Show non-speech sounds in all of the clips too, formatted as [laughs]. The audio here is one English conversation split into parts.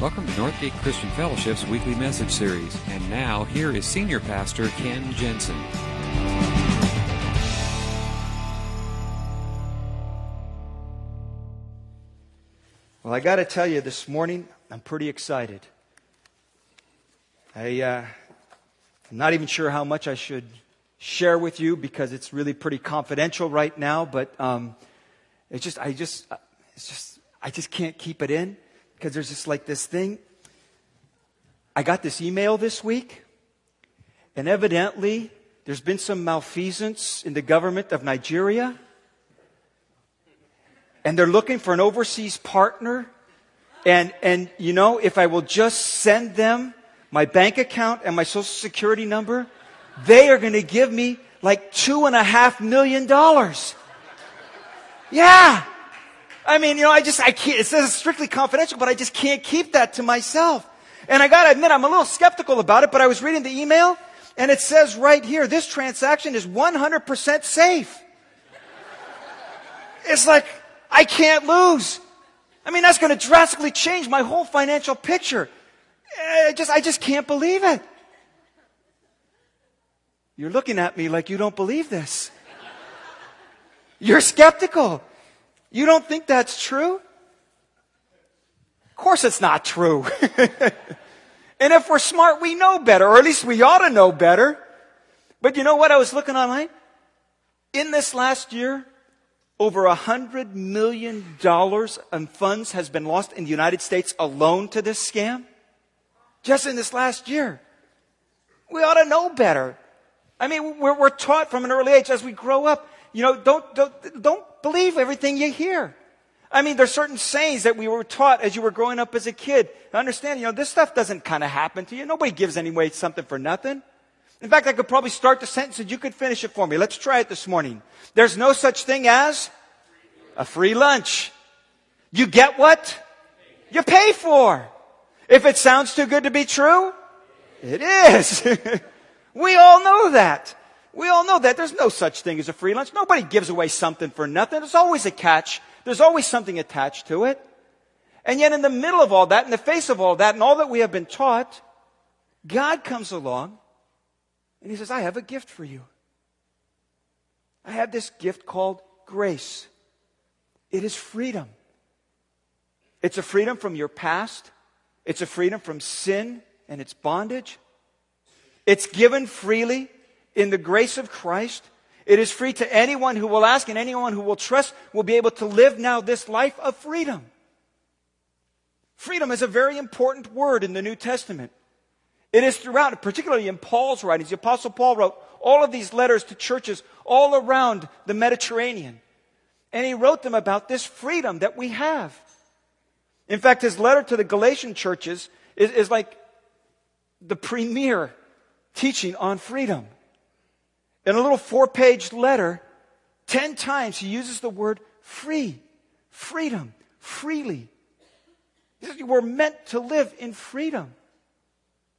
Welcome to Northgate Christian Fellowship's weekly message series. And now, here is Senior Pastor Ken Jensen. Well, I got to tell you, this morning I'm pretty excited. I, uh, I'm not even sure how much I should share with you because it's really pretty confidential right now. But um, it's just, I just, uh, it's just, I just can't keep it in because there's just like this thing. I got this email this week, and evidently there's been some malfeasance in the government of Nigeria and they're looking for an overseas partner. And, and, you know, if I will just send them my bank account and my social security number, they are going to give me like two and a half million dollars. Yeah. I mean, you know, I just, I can't, it says it's strictly confidential, but I just can't keep that to myself. And I gotta admit, I'm a little skeptical about it, but I was reading the email and it says right here, this transaction is 100% safe. It's like, I can't lose. I mean, that's going to drastically change my whole financial picture. I just, I just can't believe it. You're looking at me like you don't believe this. You're skeptical. You don't think that's true? Of course it's not true. [laughs] and if we're smart, we know better, or at least we ought to know better. But you know what? I was looking online. In this last year, over a hundred million dollars in funds has been lost in the United States alone to this scam. Just in this last year. We ought to know better. I mean, we're, we're taught from an early age as we grow up, you know, don't, don't, don't believe everything you hear. I mean, there's certain sayings that we were taught as you were growing up as a kid. Understand, you know, this stuff doesn't kind of happen to you. Nobody gives anyway something for nothing. In fact, I could probably start the sentence and you could finish it for me. Let's try it this morning. There's no such thing as a free lunch. You get what you pay for. If it sounds too good to be true, it is. [laughs] we all know that. We all know that. There's no such thing as a free lunch. Nobody gives away something for nothing. There's always a catch. There's always something attached to it. And yet in the middle of all that, in the face of all that, and all that we have been taught, God comes along and he says, I have a gift for you. I have this gift called grace. It is freedom. It's a freedom from your past. It's a freedom from sin and its bondage. It's given freely in the grace of Christ. It is free to anyone who will ask and anyone who will trust will be able to live now this life of freedom. Freedom is a very important word in the New Testament. It is throughout, particularly in Paul's writings. The Apostle Paul wrote all of these letters to churches all around the Mediterranean. And he wrote them about this freedom that we have. In fact, his letter to the Galatian churches is, is like the premier teaching on freedom. In a little four page letter, ten times he uses the word free, freedom, freely. He says we're meant to live in freedom.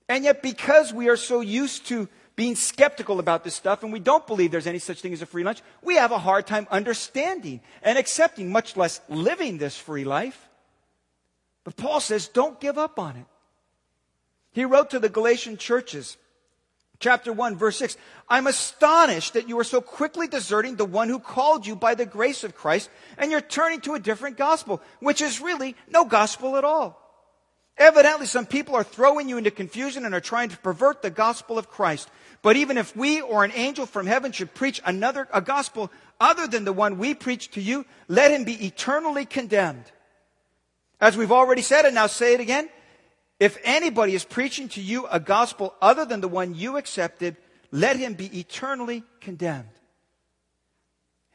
And yet, because we are so used to being skeptical about this stuff and we don't believe there's any such thing as a free lunch, we have a hard time understanding and accepting, much less living this free life. But Paul says, don't give up on it. He wrote to the Galatian churches, chapter 1, verse 6, I'm astonished that you are so quickly deserting the one who called you by the grace of Christ and you're turning to a different gospel, which is really no gospel at all. Evidently, some people are throwing you into confusion and are trying to pervert the gospel of Christ. But even if we or an angel from heaven should preach another, a gospel other than the one we preach to you, let him be eternally condemned. As we've already said, and now say it again, if anybody is preaching to you a gospel other than the one you accepted, let him be eternally condemned.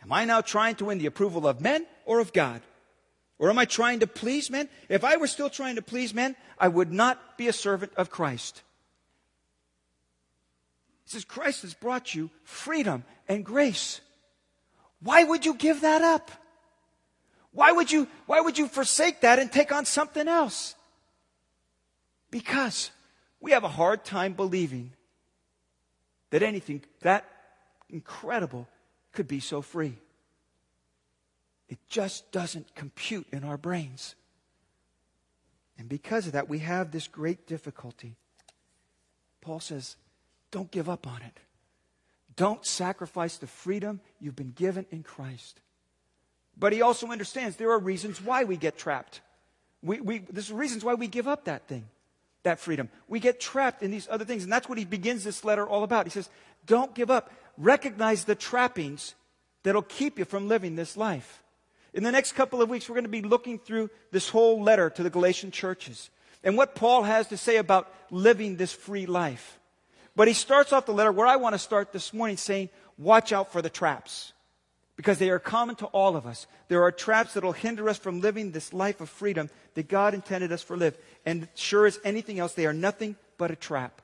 Am I now trying to win the approval of men or of God? Or am I trying to please men? If I were still trying to please men, I would not be a servant of Christ. He says, Christ has brought you freedom and grace. Why would you give that up? Why would you, why would you forsake that and take on something else? Because we have a hard time believing that anything that incredible could be so free. It just doesn't compute in our brains. And because of that, we have this great difficulty. Paul says, don't give up on it. Don't sacrifice the freedom you've been given in Christ. But he also understands there are reasons why we get trapped. We, we, there's reasons why we give up that thing, that freedom. We get trapped in these other things. And that's what he begins this letter all about. He says, Don't give up. Recognize the trappings that'll keep you from living this life. In the next couple of weeks, we're going to be looking through this whole letter to the Galatian churches and what Paul has to say about living this free life. But he starts off the letter where I want to start this morning saying, Watch out for the traps because they are common to all of us. There are traps that will hinder us from living this life of freedom that God intended us for live. And sure as anything else, they are nothing but a trap.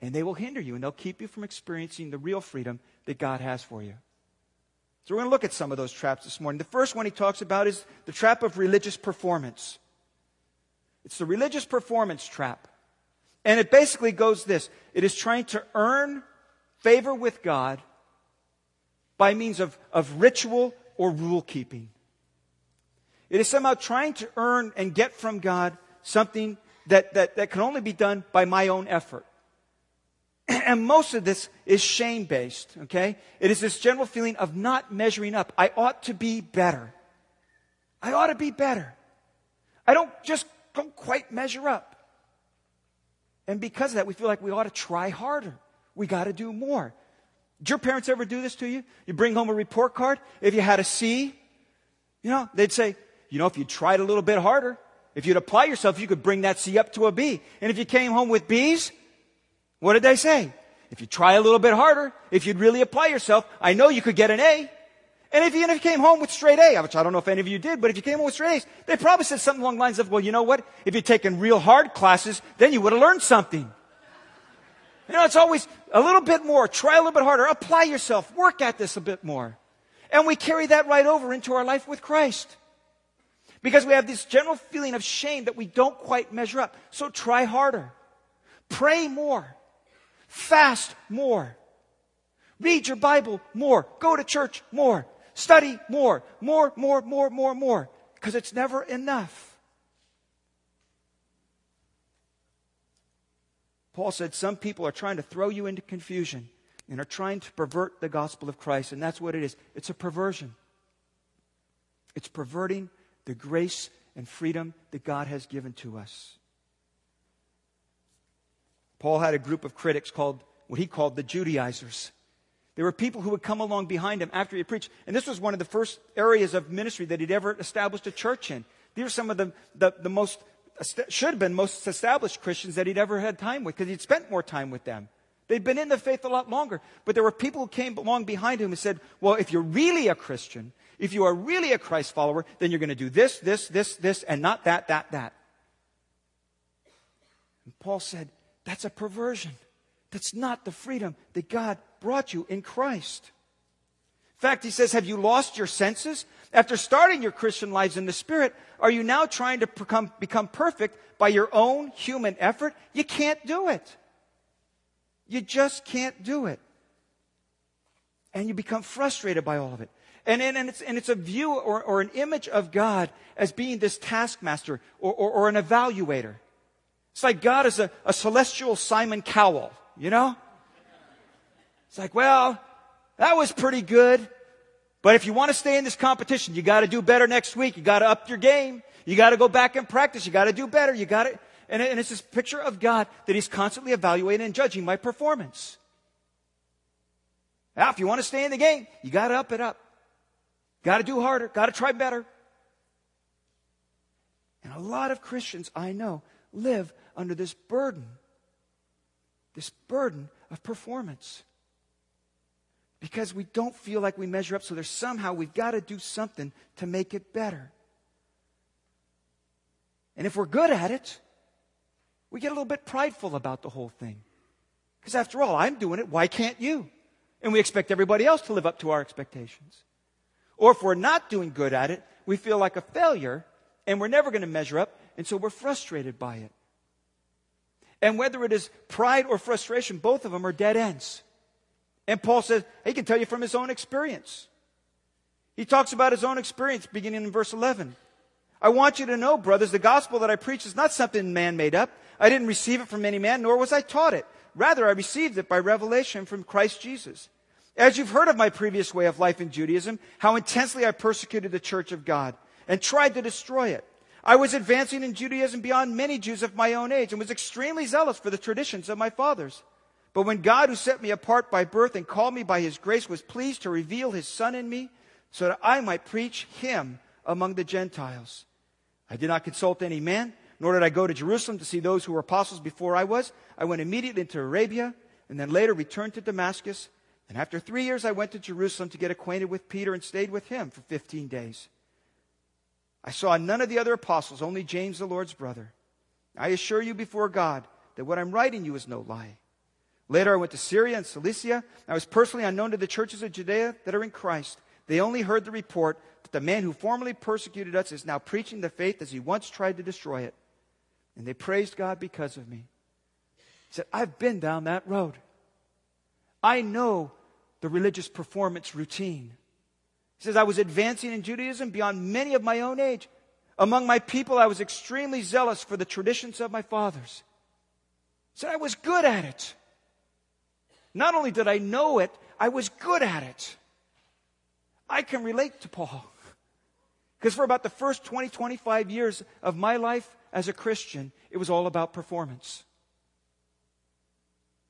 And they will hinder you and they'll keep you from experiencing the real freedom that God has for you. So we're going to look at some of those traps this morning. The first one he talks about is the trap of religious performance. It's the religious performance trap. And it basically goes this it is trying to earn favor with God by means of, of ritual or rule keeping. It is somehow trying to earn and get from God something that, that, that can only be done by my own effort. [clears throat] And most of this is shame based, okay? It is this general feeling of not measuring up. I ought to be better. I ought to be better. I don't just don't quite measure up. And because of that, we feel like we ought to try harder. We got to do more. Did your parents ever do this to you? You bring home a report card. If you had a C, you know, they'd say, you know, if you tried a little bit harder, if you'd apply yourself, you could bring that C up to a B. And if you came home with B's, what did they say? If you try a little bit harder, if you'd really apply yourself, I know you could get an A. And if you, if you came home with straight A, which I don't know if any of you did, but if you came home with straight A's, they probably said something along the lines of, well, you know what? If you'd taken real hard classes, then you would have learned something. You know, it's always a little bit more, try a little bit harder, apply yourself, work at this a bit more. And we carry that right over into our life with Christ. Because we have this general feeling of shame that we don't quite measure up. So try harder. Pray more. Fast more. Read your Bible more. Go to church more. Study more. More, more, more, more, more. Because it's never enough. Paul said some people are trying to throw you into confusion and are trying to pervert the gospel of Christ. And that's what it is it's a perversion. It's perverting the grace and freedom that God has given to us. Paul had a group of critics called what he called the Judaizers. There were people who would come along behind him after he preached. And this was one of the first areas of ministry that he'd ever established a church in. These are some of the, the, the most should have been most established Christians that he'd ever had time with because he'd spent more time with them. They'd been in the faith a lot longer. But there were people who came along behind him and said, well, if you're really a Christian, if you are really a Christ follower, then you're going to do this, this, this, this, and not that, that, that. And Paul said, that's a perversion. That's not the freedom that God brought you in Christ. In fact, he says, have you lost your senses? After starting your Christian lives in the Spirit, are you now trying to become, become perfect by your own human effort? You can't do it. You just can't do it. And you become frustrated by all of it. And, and, and, it's, and it's a view or, or an image of God as being this taskmaster or, or, or an evaluator. It's like God is a, a celestial Simon Cowell, you know? It's like, well, that was pretty good. But if you want to stay in this competition, you got to do better next week. You got to up your game. You got to go back and practice. You got to do better. You got to, and, and it's this picture of God that He's constantly evaluating and judging my performance. Now, if you want to stay in the game, you got to up it up. Got to do harder. Got to try better. And a lot of Christians I know live under this burden, this burden of performance because we don't feel like we measure up. So there's somehow we've got to do something to make it better. And if we're good at it, we get a little bit prideful about the whole thing. Because after all, I'm doing it. Why can't you? And we expect everybody else to live up to our expectations. Or if we're not doing good at it, we feel like a failure and we're never going to measure up. And so we're frustrated by it. And whether it is pride or frustration, both of them are dead ends. And Paul says, he can tell you from his own experience. He talks about his own experience beginning in verse 11. I want you to know, brothers, the gospel that I preach is not something man made up. I didn't receive it from any man, nor was I taught it. Rather, I received it by revelation from Christ Jesus. As you've heard of my previous way of life in Judaism, how intensely I persecuted the church of God and tried to destroy it. I was advancing in Judaism beyond many Jews of my own age and was extremely zealous for the traditions of my fathers. But when God, who set me apart by birth and called me by his grace, was pleased to reveal his Son in me so that I might preach him among the Gentiles, I did not consult any man, nor did I go to Jerusalem to see those who were apostles before I was. I went immediately into Arabia, and then later returned to Damascus. And after three years, I went to Jerusalem to get acquainted with Peter and stayed with him for 15 days. I saw none of the other apostles, only James, the Lord's brother. I assure you before God that what I'm writing you is no lie. Later, I went to Syria and Cilicia. I was personally unknown to the churches of Judea that are in Christ. They only heard the report that the man who formerly persecuted us is now preaching the faith as he once tried to destroy it. And they praised God because of me. He said, I've been down that road. I know the religious performance routine. He says, I was advancing in Judaism beyond many of my own age. Among my people, I was extremely zealous for the traditions of my fathers. He said, I was good at it. Not only did I know it, I was good at it. I can relate to Paul. Because for about the first 20, 25 years of my life as a Christian, it was all about performance.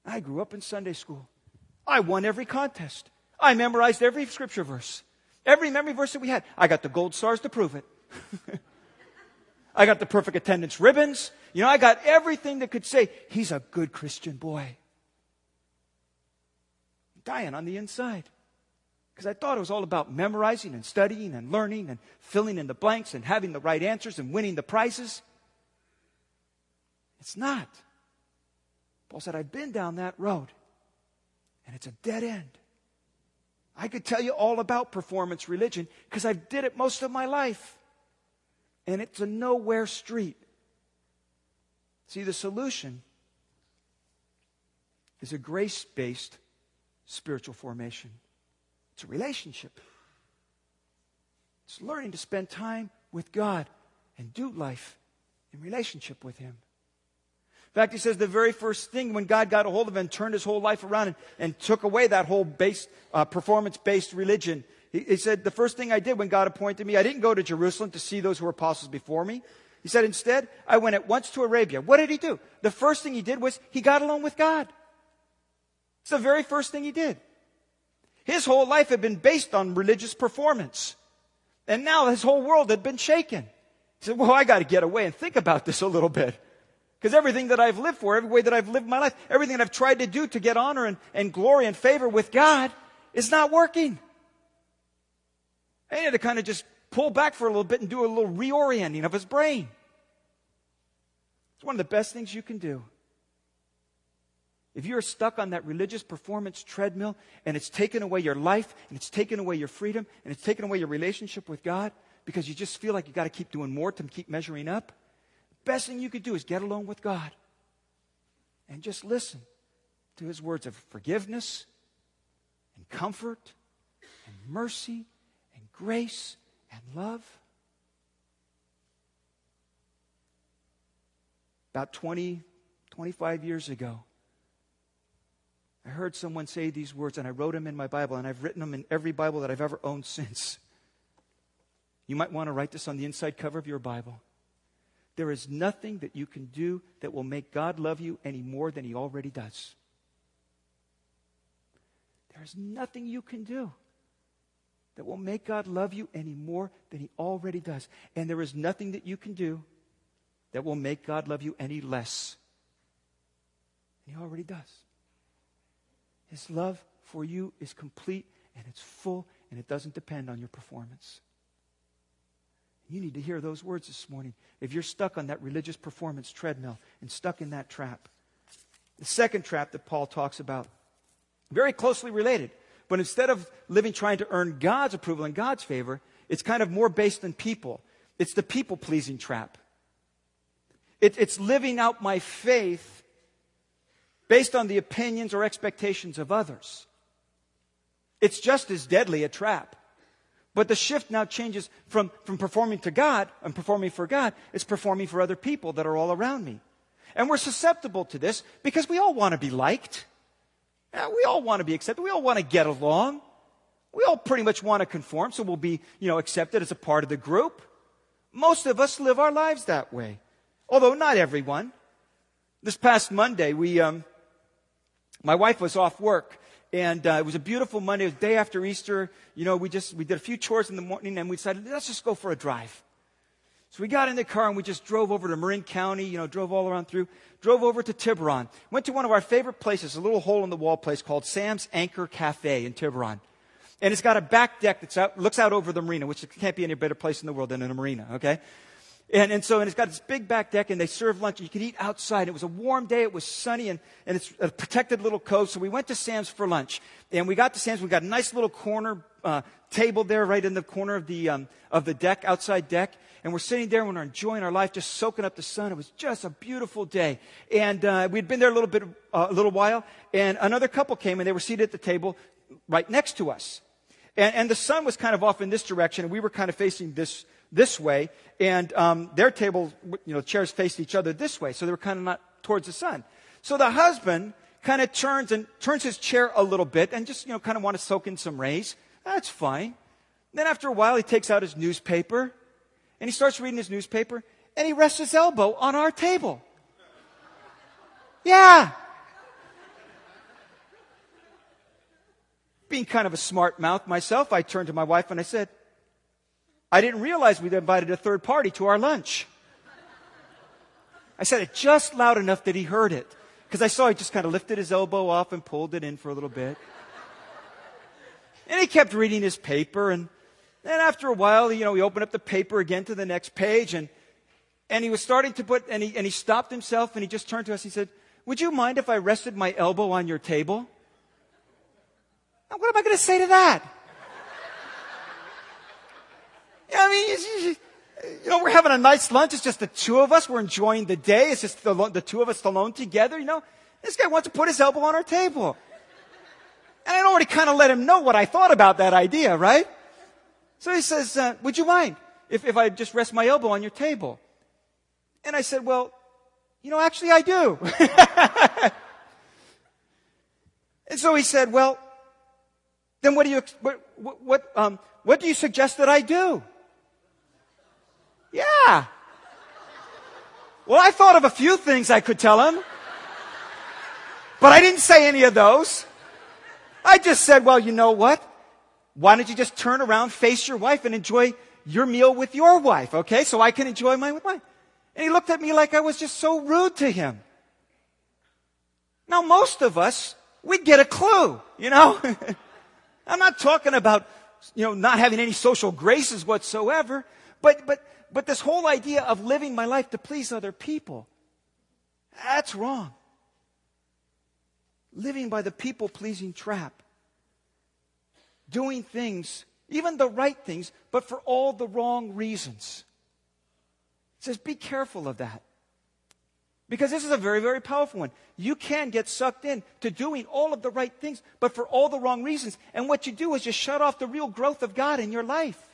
I grew up in Sunday school. I won every contest. I memorized every scripture verse. Every memory verse that we had. I got the gold stars to prove it. [laughs] I got the perfect attendance ribbons. You know, I got everything that could say, he's a good Christian boy. Dying on the inside. Because I thought it was all about memorizing and studying and learning and filling in the blanks and having the right answers and winning the prizes. It's not. Paul said, I've been down that road, and it's a dead end. I could tell you all about performance religion because I've did it most of my life. And it's a nowhere street. See, the solution is a grace based spiritual formation. It's a relationship. It's learning to spend time with God and do life in relationship with Him. In fact, he says the very first thing when God got a hold of him and turned his whole life around and, and took away that whole uh, performance based religion, he, he said, The first thing I did when God appointed me, I didn't go to Jerusalem to see those who were apostles before me. He said, Instead, I went at once to Arabia. What did he do? The first thing he did was he got alone with God. It's the very first thing he did. His whole life had been based on religious performance. And now his whole world had been shaken. He said, Well, I got to get away and think about this a little bit. Because everything that I've lived for, every way that I've lived my life, everything that I've tried to do to get honor and, and glory and favor with God is not working. I had to kind of just pull back for a little bit and do a little reorienting of his brain. It's one of the best things you can do. If you're stuck on that religious performance treadmill and it's taken away your life and it's taken away your freedom and it's taken away your relationship with God because you just feel like you got to keep doing more to keep measuring up, the best thing you could do is get alone with God and just listen to his words of forgiveness and comfort and mercy and grace and love. About 20, 25 years ago, I heard someone say these words, and I wrote them in my Bible, and I've written them in every Bible that I've ever owned [laughs] since. You might want to write this on the inside cover of your Bible. There is nothing that you can do that will make God love you any more than He already does. There is nothing you can do that will make God love you any more than He already does. And there is nothing that you can do that will make God love you any less than He already does. His love for you is complete and it's full and it doesn't depend on your performance. You need to hear those words this morning if you're stuck on that religious performance treadmill and stuck in that trap. The second trap that Paul talks about, very closely related, but instead of living trying to earn God's approval and God's favor, it's kind of more based on people. It's the people pleasing trap. It, it's living out my faith based on the opinions or expectations of others. It's just as deadly a trap. But the shift now changes from, from performing to God and performing for God, it's performing for other people that are all around me. And we're susceptible to this because we all want to be liked. Yeah, we all want to be accepted. We all want to get along. We all pretty much want to conform, so we'll be, you know, accepted as a part of the group. Most of us live our lives that way, although not everyone. This past Monday, we, um, my wife was off work, and uh, it was a beautiful Monday. It was day after Easter. You know, we just we did a few chores in the morning, and we decided let's just go for a drive. So we got in the car and we just drove over to Marin County, you know, drove all around through, drove over to Tiburon. Went to one of our favorite places, a little hole in the wall place called Sam's Anchor Cafe in Tiburon. And it's got a back deck that out, looks out over the marina, which can't be any better place in the world than in a marina, okay? And, and so, and it's got this big back deck and they serve lunch you can eat outside. It was a warm day. It was sunny and, and it's a protected little cove. So we went to Sam's for lunch and we got to Sam's. We got a nice little corner, uh, table there right in the corner of the, um, of the deck, outside deck and we're sitting there and we're enjoying our life, just soaking up the sun. It was just a beautiful day. And uh, we'd been there a little bit, uh, a little while, and another couple came and they were seated at the table right next to us. And, and the sun was kind of off in this direction, and we were kind of facing this this way, and um, their table, you know, chairs faced each other this way, so they were kind of not towards the sun. So the husband kind of turns and turns his chair a little bit and just, you know, kind of want to soak in some rays. That's fine. Then after a while, he takes out his newspaper and he starts reading his newspaper and he rests his elbow on our table. Yeah. Being kind of a smart mouth myself, I turned to my wife and I said, I didn't realize we'd invited a third party to our lunch. I said it just loud enough that he heard it. Because I saw he just kind of lifted his elbow up and pulled it in for a little bit. And he kept reading his paper and then after a while, you know, he opened up the paper again to the next page and, and he was starting to put, and he, and he stopped himself and he just turned to us. He said, Would you mind if I rested my elbow on your table? Now, what am I going to say to that? I mean, you know, we're having a nice lunch. It's just the two of us. We're enjoying the day. It's just the, the two of us alone together. You know, this guy wants to put his elbow on our table. And I'd already kind of let him know what I thought about that idea, right? So he says, uh, Would you mind if, if I just rest my elbow on your table? And I said, Well, you know, actually, I do. [laughs] and so he said, Well, then what do you, what, what, um, what do you suggest that I do? Yeah. Well, I thought of a few things I could tell him, but I didn't say any of those. I just said, well, you know what? Why don't you just turn around, face your wife, and enjoy your meal with your wife, okay? So I can enjoy mine with mine. And he looked at me like I was just so rude to him. Now, most of us, we'd get a clue, you know? [laughs] I'm not talking about, you know, not having any social graces whatsoever, but, but, but this whole idea of living my life to please other people, that's wrong. Living by the people pleasing trap doing things, even the right things, but for all the wrong reasons. It says, be careful of that. Because this is a very, very powerful one. You can get sucked in to doing all of the right things, but for all the wrong reasons. And what you do is you shut off the real growth of God in your life.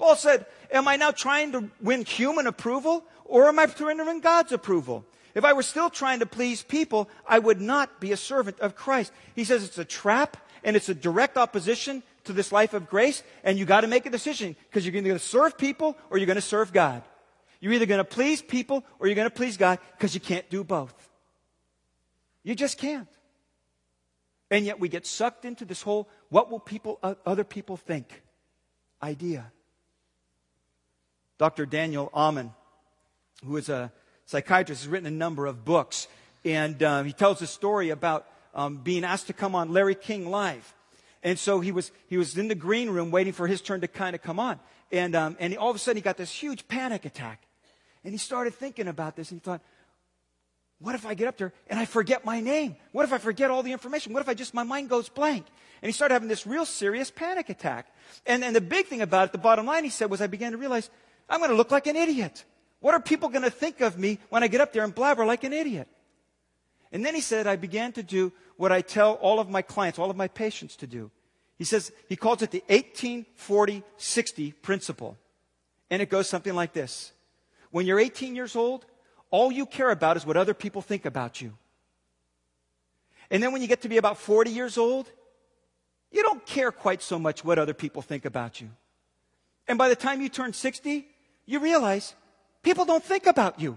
Paul said, Am I now trying to win human approval or am I trying to win God's approval? If I were still trying to please people, I would not be a servant of Christ. He says it's a trap and it's a direct opposition to this life of grace, and you got to make a decision because you're going to serve people or you're going to serve God. You're either going to please people or you're going to please God because you can't do both. You just can't. And yet we get sucked into this whole what will people other people think idea. Dr. Daniel Amen, who is a psychiatrist, has written a number of books, and um, he tells a story about um, being asked to come on Larry King Live. And so he was, he was in the green room waiting for his turn to kind of come on. And, um, and all of a sudden he got this huge panic attack. And he started thinking about this and he thought, what if I get up there and I forget my name? What if I forget all the information? What if I just, my mind goes blank? And he started having this real serious panic attack. And, and the big thing about it, the bottom line, he said, was I began to realize I'm going to look like an idiot. What are people going to think of me when I get up there and blabber like an idiot? And then he said, I began to do what I tell all of my clients, all of my patients to do. He says, he calls it the 1840 60 principle. And it goes something like this When you're 18 years old, all you care about is what other people think about you. And then when you get to be about 40 years old, you don't care quite so much what other people think about you. And by the time you turn 60, you realize people don't think about you.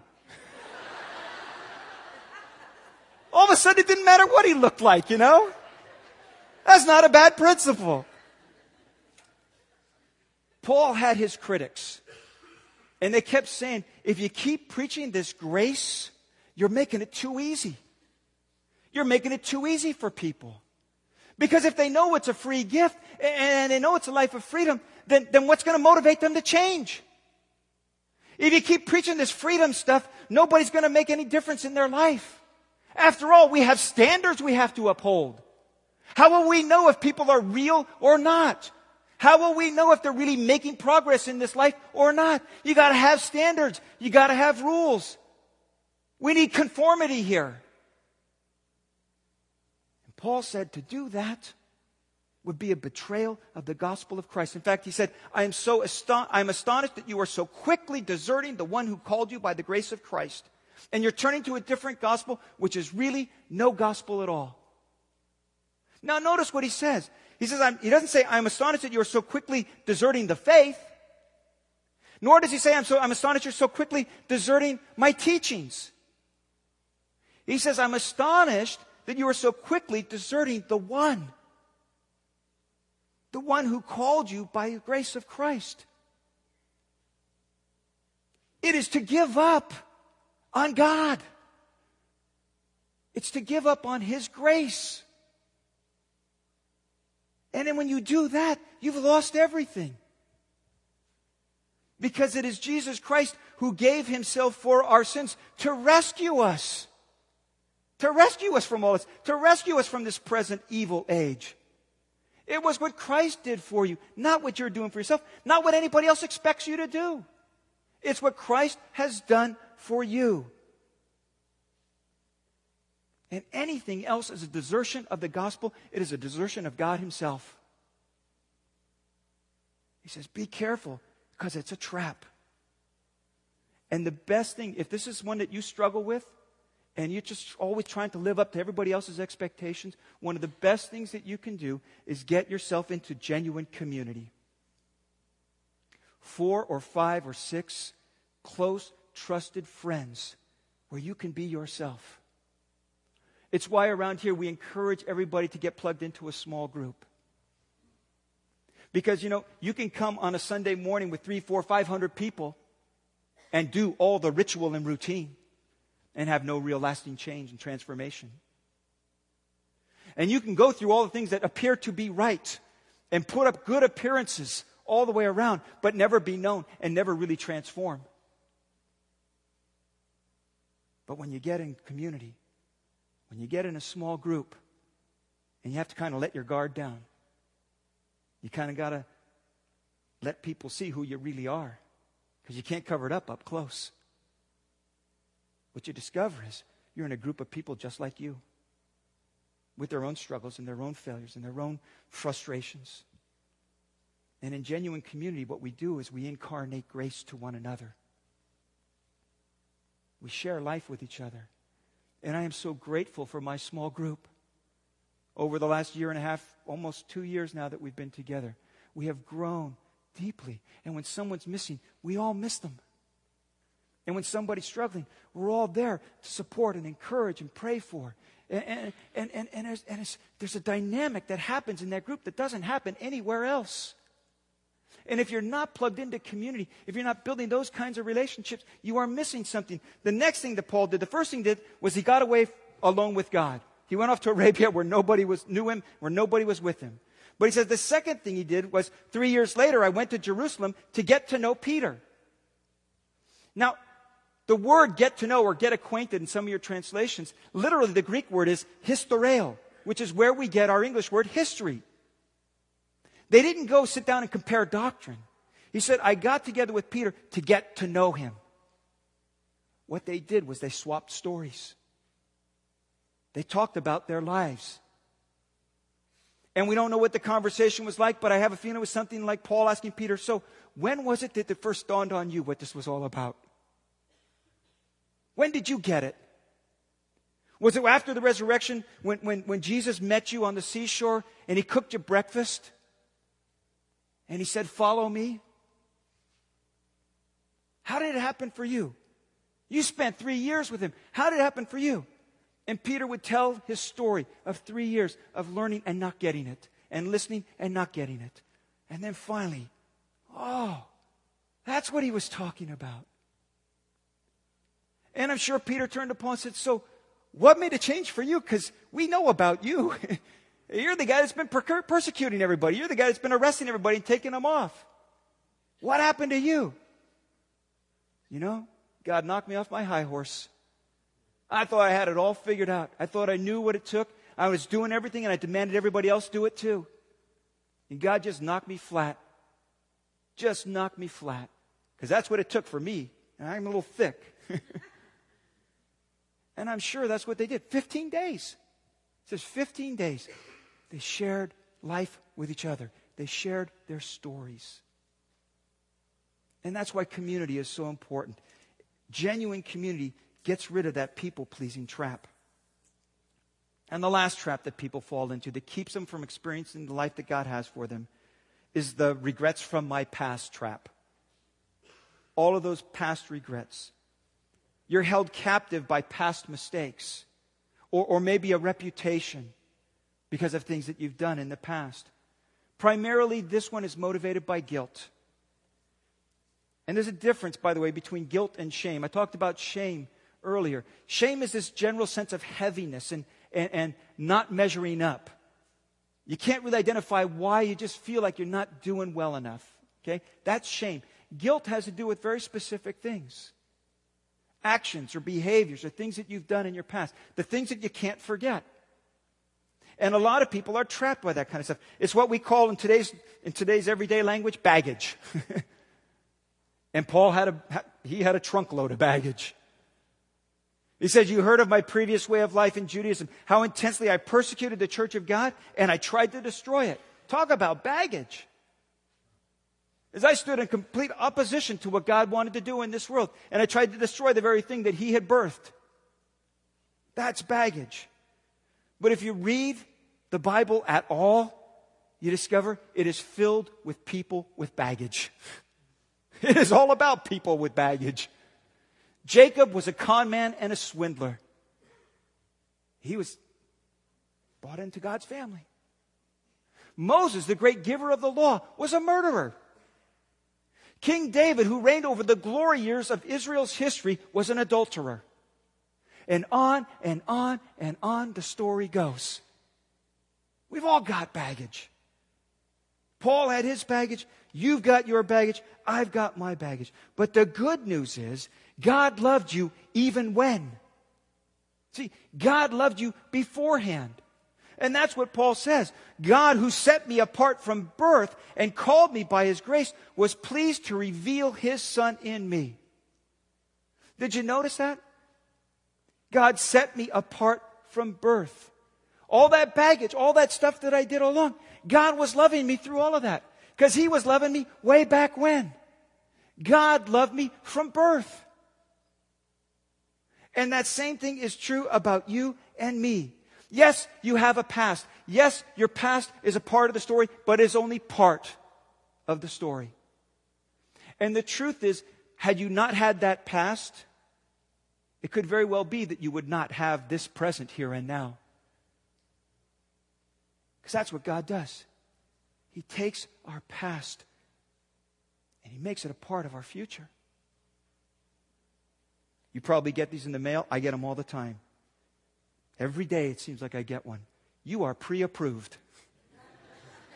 All of a sudden, it didn't matter what he looked like, you know? That's not a bad principle. Paul had his critics. And they kept saying, if you keep preaching this grace, you're making it too easy. You're making it too easy for people. Because if they know it's a free gift and they know it's a life of freedom, then, then what's going to motivate them to change? If you keep preaching this freedom stuff, nobody's going to make any difference in their life. After all, we have standards we have to uphold. How will we know if people are real or not? How will we know if they're really making progress in this life or not? You gotta have standards. You gotta have rules. We need conformity here. And Paul said to do that would be a betrayal of the gospel of Christ. In fact, he said, I am so I'm astonished that you are so quickly deserting the one who called you by the grace of Christ. And you're turning to a different gospel, which is really no gospel at all. Now, notice what he says. He says, he doesn't say, I'm astonished that you are so quickly deserting the faith. Nor does he say, I'm, so, I'm astonished you're so quickly deserting my teachings. He says, I'm astonished that you are so quickly deserting the one. The one who called you by the grace of Christ. It is to give up on God. It's to give up on His grace. And then when you do that, you've lost everything. Because it is Jesus Christ who gave himself for our sins to rescue us. To rescue us from all this. To rescue us from this present evil age. It was what Christ did for you, not what you're doing for yourself, not what anybody else expects you to do. It's what Christ has done for you. And anything else is a desertion of the gospel, it is a desertion of God Himself. He says, Be careful because it's a trap. And the best thing, if this is one that you struggle with, and you're just always trying to live up to everybody else's expectations, one of the best things that you can do is get yourself into genuine community. Four or five or six close, trusted friends where you can be yourself. It's why around here we encourage everybody to get plugged into a small group. Because, you know, you can come on a Sunday morning with three, four, five hundred people and do all the ritual and routine and have no real lasting change and transformation. And you can go through all the things that appear to be right and put up good appearances all the way around, but never be known and never really transform. But when you get in community, when you get in a small group and you have to kind of let your guard down, you kind of got to let people see who you really are because you can't cover it up up close. What you discover is you're in a group of people just like you with their own struggles and their own failures and their own frustrations. And in genuine community, what we do is we incarnate grace to one another. We share life with each other. And I am so grateful for my small group. Over the last year and a half, almost two years now that we've been together, we have grown deeply. And when someone's missing, we all miss them. And when somebody's struggling, we're all there to support and encourage and pray for. And, and, and, and, there's, and there's a dynamic that happens in that group that doesn't happen anywhere else. And if you're not plugged into community, if you're not building those kinds of relationships, you are missing something. The next thing that Paul did, the first thing he did was he got away alone with God. He went off to Arabia where nobody was, knew him, where nobody was with him. But he says the second thing he did was three years later, I went to Jerusalem to get to know Peter. Now, the word get to know or get acquainted in some of your translations, literally the Greek word is historeo, which is where we get our English word history. They didn't go sit down and compare doctrine. He said, I got together with Peter to get to know him. What they did was they swapped stories. They talked about their lives. And we don't know what the conversation was like, but I have a feeling it was something like Paul asking Peter, So, when was it that it first dawned on you what this was all about? When did you get it? Was it after the resurrection when, when, when Jesus met you on the seashore and he cooked you breakfast? And he said, Follow me? How did it happen for you? You spent three years with him. How did it happen for you? And Peter would tell his story of three years of learning and not getting it, and listening and not getting it. And then finally, oh, that's what he was talking about. And I'm sure Peter turned to Paul and said, So, what made a change for you? Because we know about you. [laughs] You're the guy that's been per- persecuting everybody. You're the guy that's been arresting everybody and taking them off. What happened to you? You know, God knocked me off my high horse. I thought I had it all figured out. I thought I knew what it took. I was doing everything and I demanded everybody else do it too. And God just knocked me flat. Just knocked me flat. Because that's what it took for me. And I'm a little thick. [laughs] and I'm sure that's what they did. 15 days. It says 15 days. They shared life with each other, they shared their stories. And that's why community is so important. Genuine community gets rid of that people pleasing trap. And the last trap that people fall into that keeps them from experiencing the life that God has for them is the regrets from my past trap. All of those past regrets. You're held captive by past mistakes or, or maybe a reputation because of things that you've done in the past. Primarily, this one is motivated by guilt. And there's a difference, by the way, between guilt and shame. I talked about shame earlier. Shame is this general sense of heaviness and, and, and not measuring up. You can't really identify why, you just feel like you're not doing well enough. Okay? That's shame. Guilt has to do with very specific things actions or behaviors or things that you've done in your past, the things that you can't forget. And a lot of people are trapped by that kind of stuff. It's what we call in today's, in today's everyday language baggage. [laughs] and Paul had a, he had a trunk load of baggage. He says, You heard of my previous way of life in Judaism, how intensely I persecuted the church of God and I tried to destroy it. Talk about baggage. As I stood in complete opposition to what God wanted to do in this world, and I tried to destroy the very thing that He had birthed. That's baggage. But if you read the Bible at all, you discover it is filled with people with baggage. [laughs] It is all about people with baggage. Jacob was a con man and a swindler. He was brought into God's family. Moses, the great giver of the law, was a murderer. King David, who reigned over the glory years of Israel's history, was an adulterer. And on and on and on the story goes. We've all got baggage. Paul had his baggage. You've got your baggage. I've got my baggage. But the good news is God loved you even when. See, God loved you beforehand. And that's what Paul says. God, who set me apart from birth and called me by his grace, was pleased to reveal his son in me. Did you notice that? God set me apart from birth. All that baggage, all that stuff that I did all along, God was loving me through all of that because he was loving me way back when. God loved me from birth. And that same thing is true about you and me. Yes, you have a past. Yes, your past is a part of the story, but is only part of the story. And the truth is, had you not had that past, it could very well be that you would not have this present here and now. Because that's what God does. He takes our past and He makes it a part of our future. You probably get these in the mail. I get them all the time. Every day it seems like I get one. You are pre approved.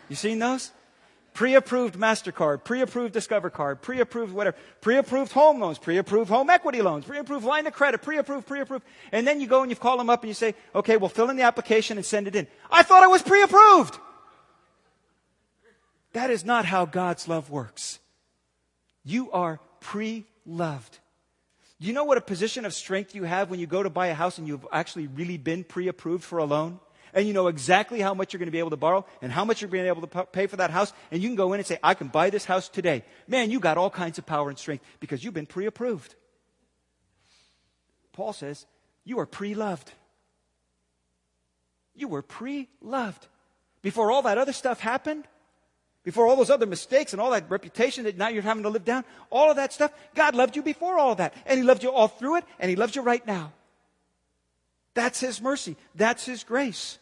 You seen those? Pre approved MasterCard, pre approved Discover Card, pre approved whatever, pre approved home loans, pre approved home equity loans, pre approved line of credit, pre approved, pre approved. And then you go and you call them up and you say, okay, we'll fill in the application and send it in. I thought I was pre approved. That is not how God's love works. You are pre loved. Do you know what a position of strength you have when you go to buy a house and you've actually really been pre approved for a loan? and you know exactly how much you're going to be able to borrow and how much you're going to be able to pay for that house, and you can go in and say, I can buy this house today. Man, you got all kinds of power and strength because you've been pre approved. Paul says, You are pre loved. You were pre loved. Before all that other stuff happened, before all those other mistakes and all that reputation that now you're having to live down, all of that stuff, God loved you before all of that. And He loved you all through it, and He loves you right now. That's His mercy. That's His grace.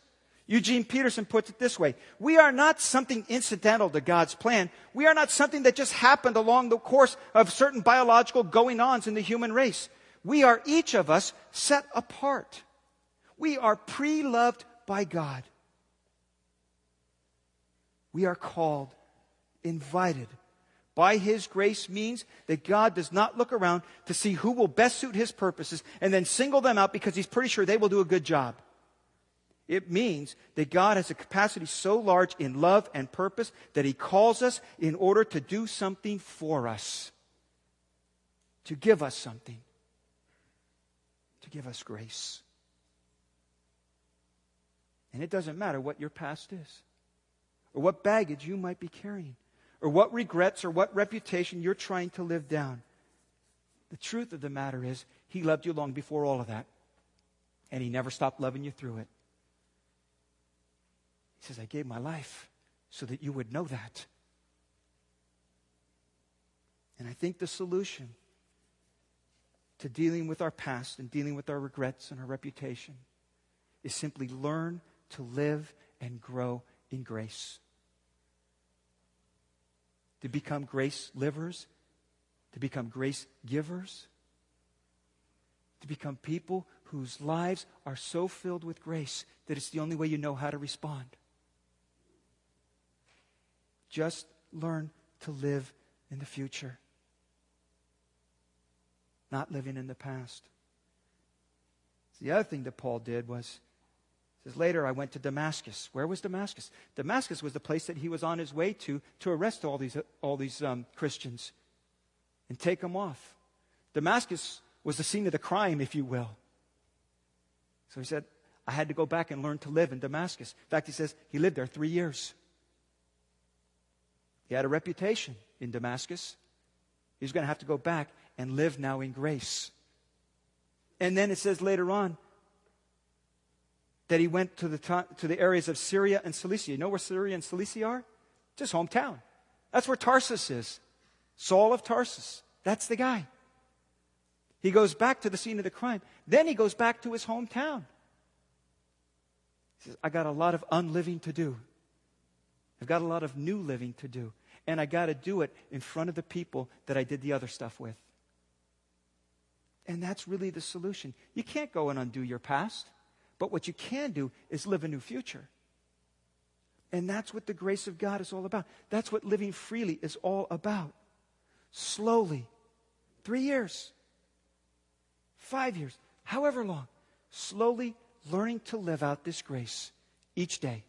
Eugene Peterson puts it this way We are not something incidental to God's plan. We are not something that just happened along the course of certain biological going ons in the human race. We are each of us set apart. We are pre loved by God. We are called, invited. By His grace means that God does not look around to see who will best suit His purposes and then single them out because He's pretty sure they will do a good job. It means that God has a capacity so large in love and purpose that He calls us in order to do something for us, to give us something, to give us grace. And it doesn't matter what your past is, or what baggage you might be carrying, or what regrets or what reputation you're trying to live down. The truth of the matter is, He loved you long before all of that, and He never stopped loving you through it. He says, I gave my life so that you would know that. And I think the solution to dealing with our past and dealing with our regrets and our reputation is simply learn to live and grow in grace. To become grace livers, to become grace givers, to become people whose lives are so filled with grace that it's the only way you know how to respond. Just learn to live in the future, not living in the past. The other thing that Paul did was says later I went to Damascus. Where was Damascus? Damascus was the place that he was on his way to to arrest all these all these um, Christians and take them off. Damascus was the scene of the crime, if you will. So he said, I had to go back and learn to live in Damascus. In fact, he says he lived there three years. He had a reputation in Damascus. He's going to have to go back and live now in grace. And then it says later on that he went to the, to the areas of Syria and Cilicia. You know where Syria and Cilicia are? Just hometown. That's where Tarsus is. Saul of Tarsus. That's the guy. He goes back to the scene of the crime. Then he goes back to his hometown. He says, I got a lot of unliving to do. I've got a lot of new living to do. And I got to do it in front of the people that I did the other stuff with. And that's really the solution. You can't go and undo your past, but what you can do is live a new future. And that's what the grace of God is all about. That's what living freely is all about. Slowly, three years, five years, however long, slowly learning to live out this grace each day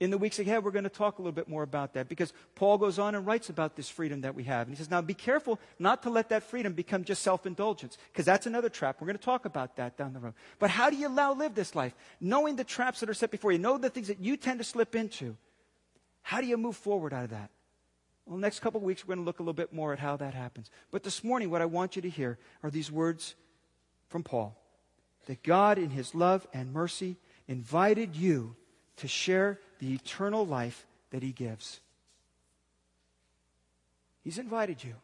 in the weeks ahead, we're going to talk a little bit more about that because Paul goes on and writes about this freedom that we have. And he says, now be careful not to let that freedom become just self indulgence because that's another trap. We're going to talk about that down the road. But how do you allow live this life? Knowing the traps that are set before you, know the things that you tend to slip into. How do you move forward out of that? Well, next couple weeks, we're going to look a little bit more at how that happens. But this morning, what I want you to hear are these words from Paul that God, in his love and mercy, invited you to share the eternal life that He gives. He's invited you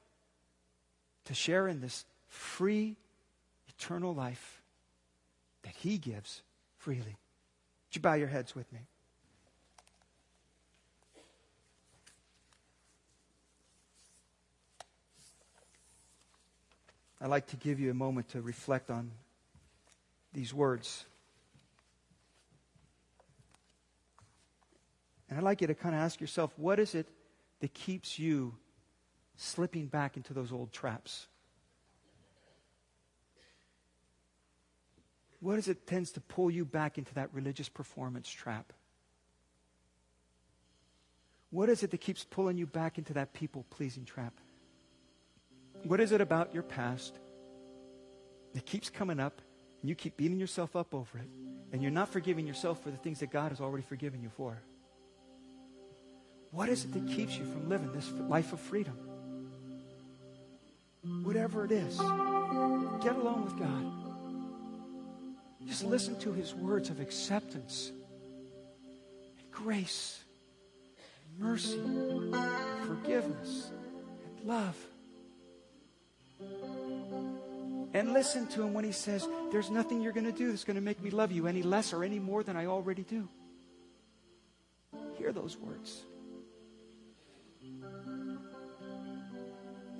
to share in this free, eternal life that He gives freely. Would you bow your heads with me? I'd like to give you a moment to reflect on these words. And I'd like you to kind of ask yourself what is it that keeps you slipping back into those old traps? What is it tends to pull you back into that religious performance trap? What is it that keeps pulling you back into that people pleasing trap? What is it about your past that keeps coming up and you keep beating yourself up over it and you're not forgiving yourself for the things that God has already forgiven you for. What is it that keeps you from living this life of freedom? Whatever it is, get along with God. Just listen to his words of acceptance and grace, and mercy, and forgiveness, and love. And listen to him when he says, There's nothing you're going to do that's going to make me love you any less or any more than I already do. Hear those words.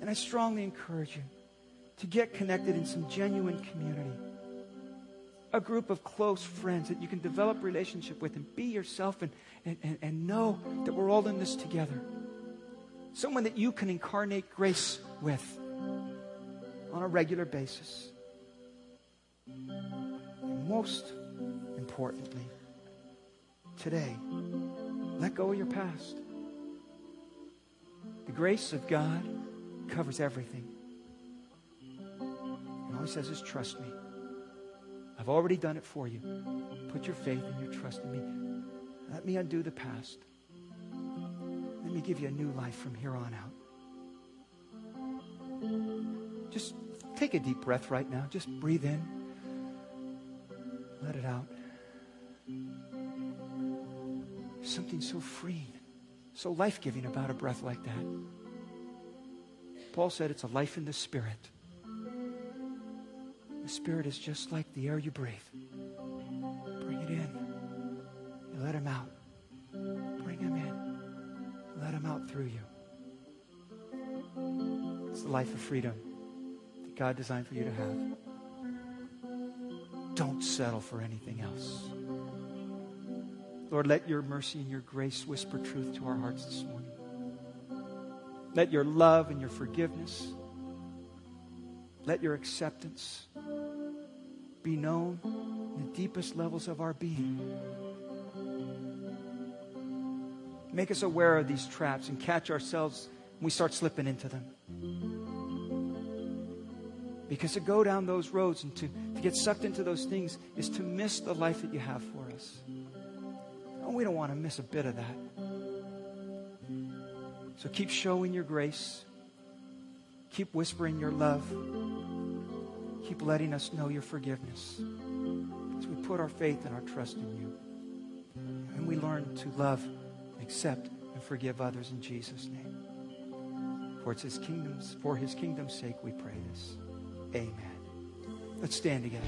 And I strongly encourage you to get connected in some genuine community. A group of close friends that you can develop relationship with and be yourself and, and, and know that we're all in this together. Someone that you can incarnate grace with on a regular basis. And most importantly, today, let go of your past. The grace of God covers everything. And all he says is, trust me. I've already done it for you. Put your faith and your trust in me. Let me undo the past. Let me give you a new life from here on out. Just take a deep breath right now. Just breathe in. Let it out. something so freeing, so life giving about a breath like that. Paul said it's a life in the Spirit. The Spirit is just like the air you breathe. Bring it in. You let Him out. Bring Him in. Let Him out through you. It's the life of freedom that God designed for you to have. Don't settle for anything else. Lord, let your mercy and your grace whisper truth to our hearts this morning. Let your love and your forgiveness, let your acceptance be known in the deepest levels of our being. Make us aware of these traps and catch ourselves when we start slipping into them. Because to go down those roads and to, to get sucked into those things is to miss the life that you have for us. And we don't want to miss a bit of that. So keep showing your grace. Keep whispering your love. Keep letting us know your forgiveness as we put our faith and our trust in you. And we learn to love, accept, and forgive others in Jesus' name. For it's his kingdom's, for his kingdom's sake we pray this. Amen. Let's stand together.